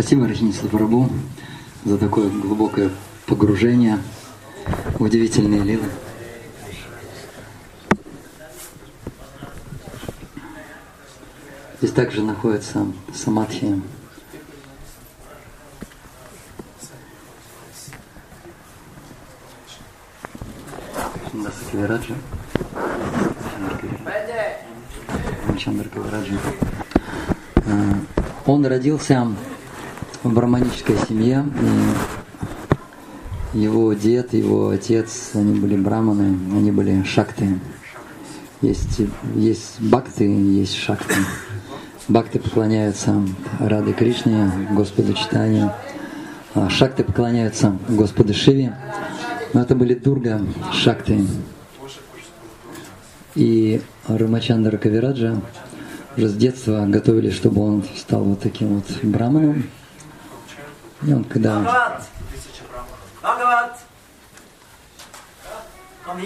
Спасибо, Рачница Прабу, за такое глубокое погружение в удивительные лилы. Здесь также находится самадхи. Чандра Кавираджа. Он родился семье. И его дед, его отец, они были браманы, они были шакты. Есть, есть бхакты, есть шакты. Бхакты поклоняются Рады Кришне, Господу Читанию. А шакты поклоняются Господу Шиве. Но это были Дурга, Шакты. И Рамачандра Кавираджа уже с детства готовили, чтобы он стал вот таким вот браманом. И он когда... Bhagavat! Come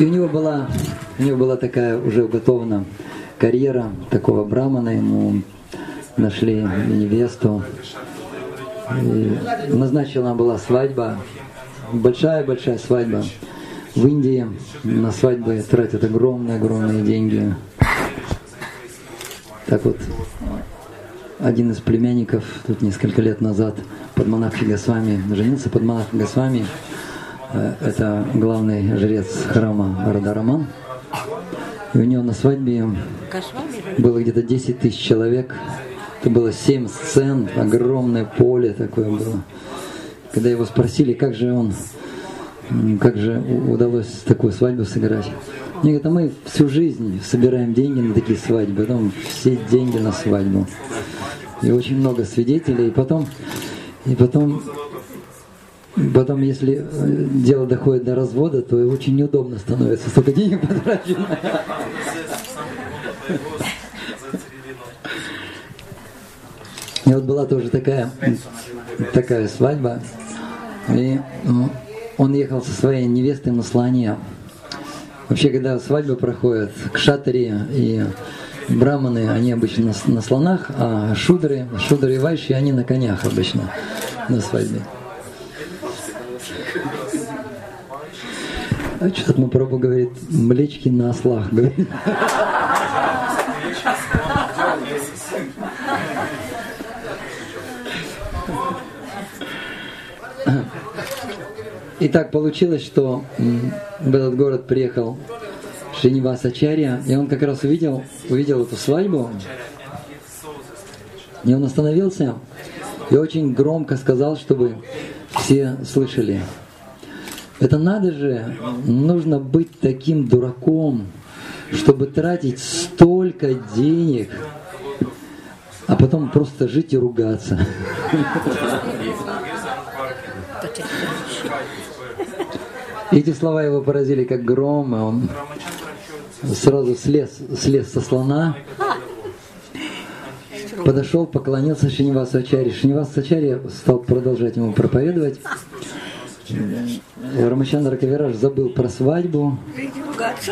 и у него была у него была такая уже уготована карьера такого брамана, ему нашли невесту. И назначена была свадьба, большая-большая свадьба. В Индии на свадьбы тратят огромные-огромные деньги. Так вот, один из племянников тут несколько лет назад под Манахи Госвами женился под Манахи Госвами. Э, это главный жрец храма Радараман. И у него на свадьбе было где-то 10 тысяч человек. Это было 7 сцен, огромное поле такое было. Когда его спросили, как же он, как же удалось такую свадьбу сыграть. Мне говорят, а мы всю жизнь собираем деньги на такие свадьбы, потом все деньги на свадьбу. И очень много свидетелей. И потом, и потом Потом, если э, дело доходит до развода, то очень неудобно становится, столько денег потрачено. И вот была тоже такая, такая свадьба, и он ехал со своей невестой на слоне. Вообще, когда свадьбы проходят, к шатаре и браманы, они обычно на слонах, а шудры, шудры и вайши, они на конях обычно на свадьбе. Что-то Мапрабху говорит, млечки на ослах, говорит. И так получилось, что в этот город приехал Шинивас Ачарья, и он как раз увидел, увидел эту свадьбу, и он остановился и очень громко сказал, чтобы все слышали. Это надо же, нужно быть таким дураком, чтобы тратить столько денег, а потом просто жить и ругаться. Эти слова его поразили как гром, и он сразу слез, слез со слона, подошел, поклонился Шинивасу Ачари. Шинивас Ачари стал продолжать ему проповедовать. Рамачандра Кавираж забыл про свадьбу,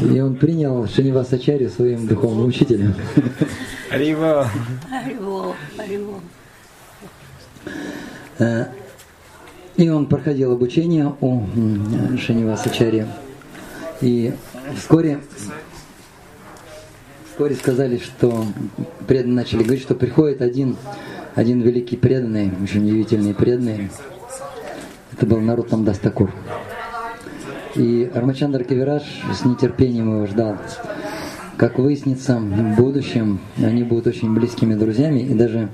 и он принял Шиниваса Ачарью своим духовным учителем. Ариво! Ариво! Ариво! Э, и он проходил обучение у Шиниваса Ачарьи. И вскоре, вскоре сказали, что преданные начали говорить, что приходит один, один великий преданный, очень удивительный преданный, это был народ Дастакур. И Армачандр Кавираж с нетерпением его ждал. Как выяснится, в будущем они будут очень близкими друзьями, и даже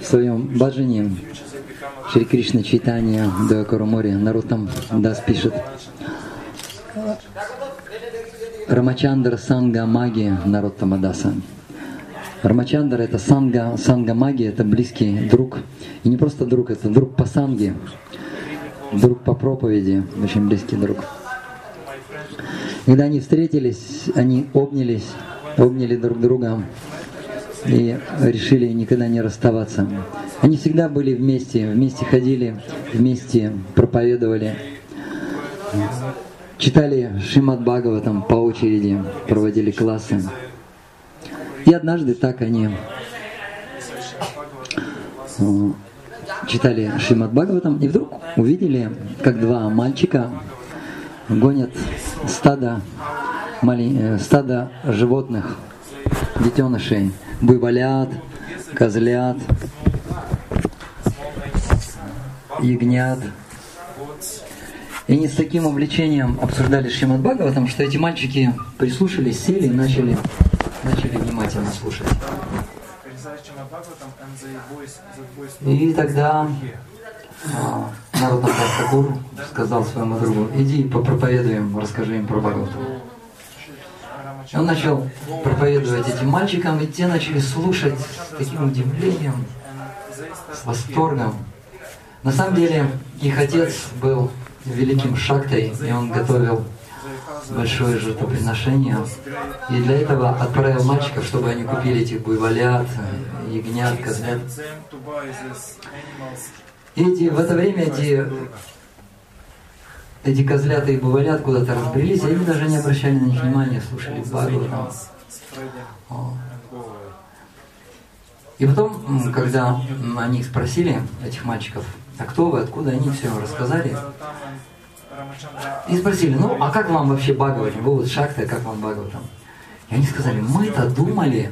в своем баджане Шри Кришна Чайтания Дуакарумори Нарутам Дас пишет Рамачандра Санга Маги Нароттамадаса. Рамачандра это санга, санга магия, это близкий друг. И не просто друг, это друг по санге, друг по проповеди, очень близкий друг. Когда они встретились, они обнялись, обняли друг друга и решили никогда не расставаться. Они всегда были вместе, вместе ходили, вместе проповедовали, читали Шимат Бхагаватам по очереди, проводили классы. И однажды так они читали Шимат Бхагаватам и вдруг увидели, как два мальчика гонят стадо, мали, стадо животных, детенышей, буйволят, козлят, ягнят. И они с таким увлечением обсуждали Шримад Бхагаватам, что эти мальчики прислушались, сели и начали, начали внимательно слушать. И тогда а, Нарутам Дастакур сказал своему другу, иди попроповедуем, расскажи им про Бхагаватам. Он начал проповедовать этим мальчикам, и те начали слушать с таким удивлением, с восторгом. На самом деле, их отец был великим шактой, и он готовил большое жертвоприношение. И для этого отправил мальчиков, чтобы они купили этих буйволят, ягнят, козлят. Эти, в это время эти, эти козлята и буйволят куда-то разбрелись, и они даже не обращали на них внимания, слушали Бхагаватам. И потом, когда они спросили, этих мальчиков, а кто вы, откуда, они все рассказали. И спросили, ну, а как вам вообще Бхагаватам? Вы вот шахта, как вам Бхагаватам? И они сказали, мы-то думали,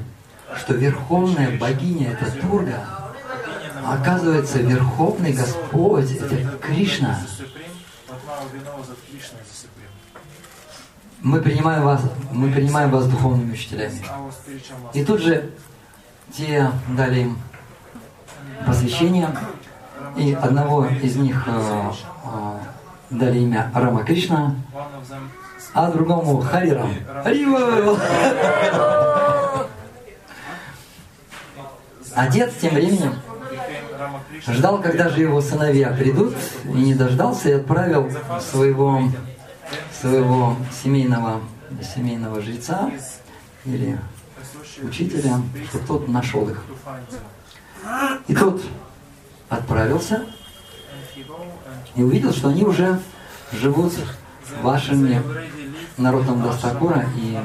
что верховная богиня это Турга, а оказывается, верховный Господь это Кришна. Мы принимаем вас, мы принимаем вас духовными учителями. И тут же те дали им посвящение, и одного из них э, э, дали имя Рама Кришна, а другому Харирам. Харива! Отец тем временем ждал, когда же его сыновья придут, и не дождался, и отправил своего, своего семейного, семейного жреца или учителя, чтобы тот нашел их. И тот отправился и увидел, что они уже живут вашими народом Дастакура и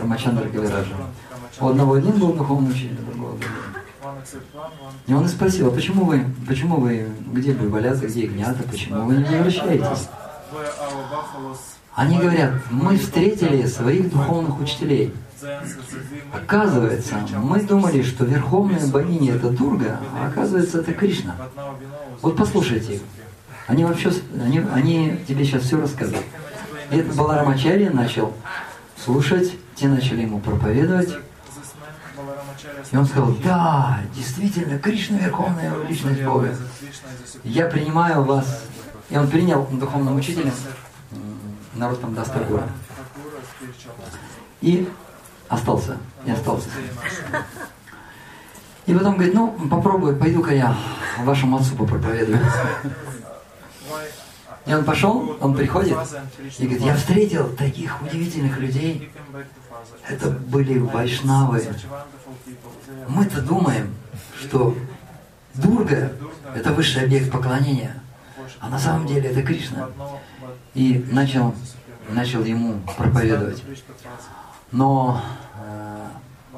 Рамачандра Гавираджа. У одного один был духовный учитель, у другого. И он спросил, а почему вы, почему вы, где вы валяться, где ягнята, почему вы не возвращаетесь? Они говорят, мы встретили своих духовных учителей. Оказывается, мы думали, что верховная богиня это Дурга, а оказывается это Кришна. Вот послушайте Они вообще, они, они тебе сейчас все расскажут. И это Баларамачарья начал слушать, те начали ему проповедовать. И он сказал, да, действительно, Кришна Верховная Личность Бога. Я принимаю вас. И он принял духовным учителем Наротам Дастагура. И остался, и остался. И потом говорит, ну, попробую, пойду-ка я вашему отцу попроповедую. И он пошел, он приходит и говорит, я встретил таких удивительных людей. Это были вайшнавы. Мы-то думаем, что Дурга – это высший объект поклонения, а на самом деле это Кришна. И начал, начал ему проповедовать. Но э,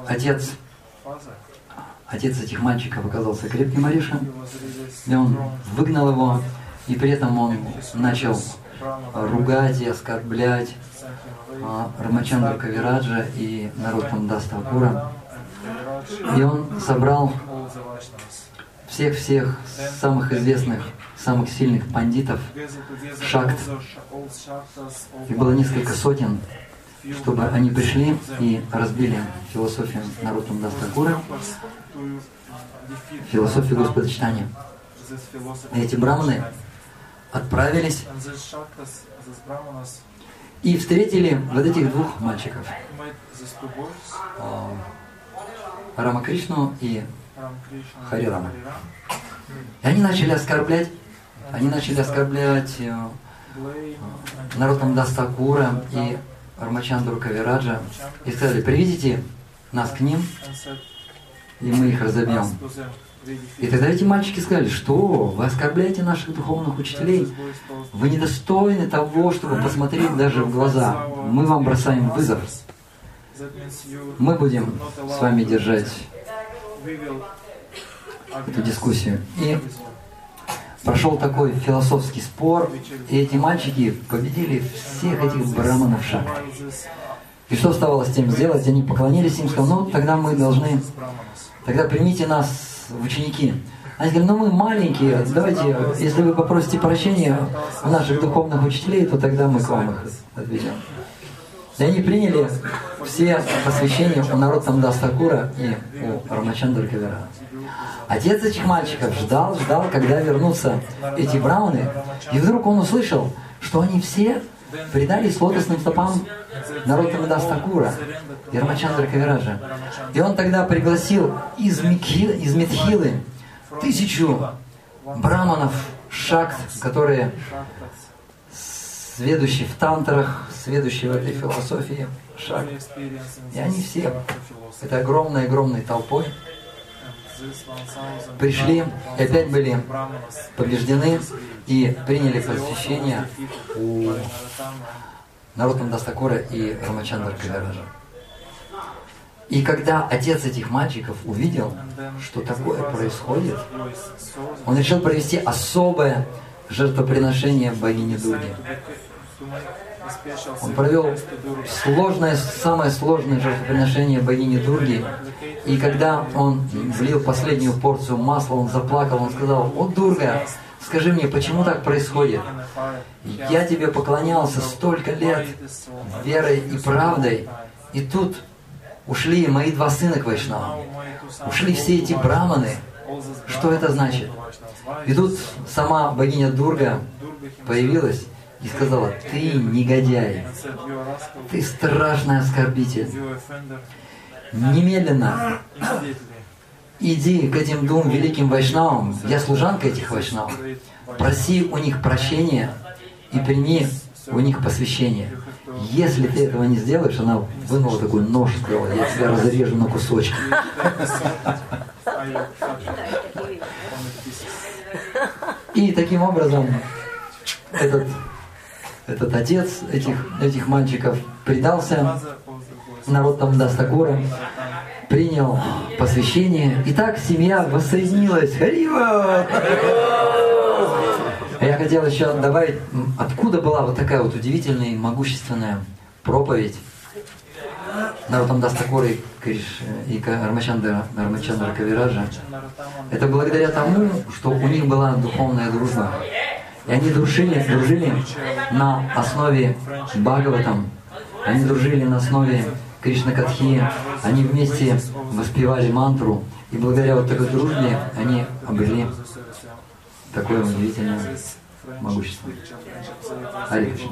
отец, отец этих мальчиков оказался крепким орешем, и он выгнал его, и при этом он начал ругать и оскорблять э, Рамачандра Кавираджа и народ Дастакура. И он собрал всех-всех самых известных, самых сильных пандитов, шакт. Их было несколько сотен, чтобы они пришли и разбили философию Нарутам Дастакура, философию Господочитания. И эти браманы отправились и встретили вот этих двух мальчиков. А, Рамакришну и Харирама. Харирам, И они начали оскорблять, они начали оскорблять э, Наротам Дастакура и Рамачандру Кавираджа и сказали, приведите нас к ним, и мы их разобьем. И тогда эти мальчики сказали, что вы оскорбляете наших духовных учителей, вы недостойны того, чтобы посмотреть даже в глаза. Мы вам бросаем вызов. Мы будем с вами держать эту дискуссию. И. прошел такой философский спор, и эти мальчики победили всех этих браманов this, И что оставалось тем сделать? Они поклонились им, сказали, ну тогда мы должны, тогда примите нас в ученики. Они сказали, ну мы маленькие, давайте, если вы попросите прощения у наших духовных учителей, то тогда мы к вам их отведем. И они приняли все посвящения у народа Дастакура и у Рамачандра Кавера. Отец этих мальчиков ждал, ждал, когда вернутся эти брауны, и вдруг он услышал, что они все предались лотосным стопам народа и Рамачандра Кавираджа. И он тогда пригласил из, Микхи- из Митхилы тысячу браманов, шакт, которые сведущие в тантрах, сведущие в этой философии in И они все этой огромной-огромной толпой And this 1000 пришли опять были побеждены и приняли посвящение у народа Дастакура и Рамачандра Кавираджа. И когда отец этих мальчиков увидел, что такое происходит, он решил провести особое жертвоприношение decided Дуги. Он провел сложное, самое сложное жертвоприношение богини Дурги. И когда он влил последнюю порцию масла, он заплакал, он сказал, «О, Дурга, скажи мне, почему так происходит? Я тебе поклонялся столько лет верой и правдой, и тут ушли мои два сына к Вайшнавам. Ушли все эти браманы. Что это значит? И тут сама богиня Дурга появилась и сказала, ты негодяй, and said, "You are rascal, ты страшный оскорбитель. you offender." Немедленно иди к этим двум великим вайшнавам, я служанка этих вайшнавов, проси у них прощения и прими у них посвящение. Если ты этого не сделаешь, она вынула такой нож, сказала, я тебя разрежу на кусочки. И таким образом этот, этот отец этих, этих мальчиков предался народ там Дастакура, принял посвящение. И так семья воссоединилась. Харива! Я хотел еще добавить, откуда была вот такая вот удивительная и могущественная проповедь Нарутам Дастакура и, Криш, и Рамачандра, Рамачандра Кавираджа. Это благодаря тому, что у них была духовная дружба. И они дружили, дружили на основе Бхагаватам. Они дружили на основе Кришна Катхи. Они вместе воспевали мантру. И благодаря вот такой дружбе они обрели такое удивительное могущество. Хари Кришна.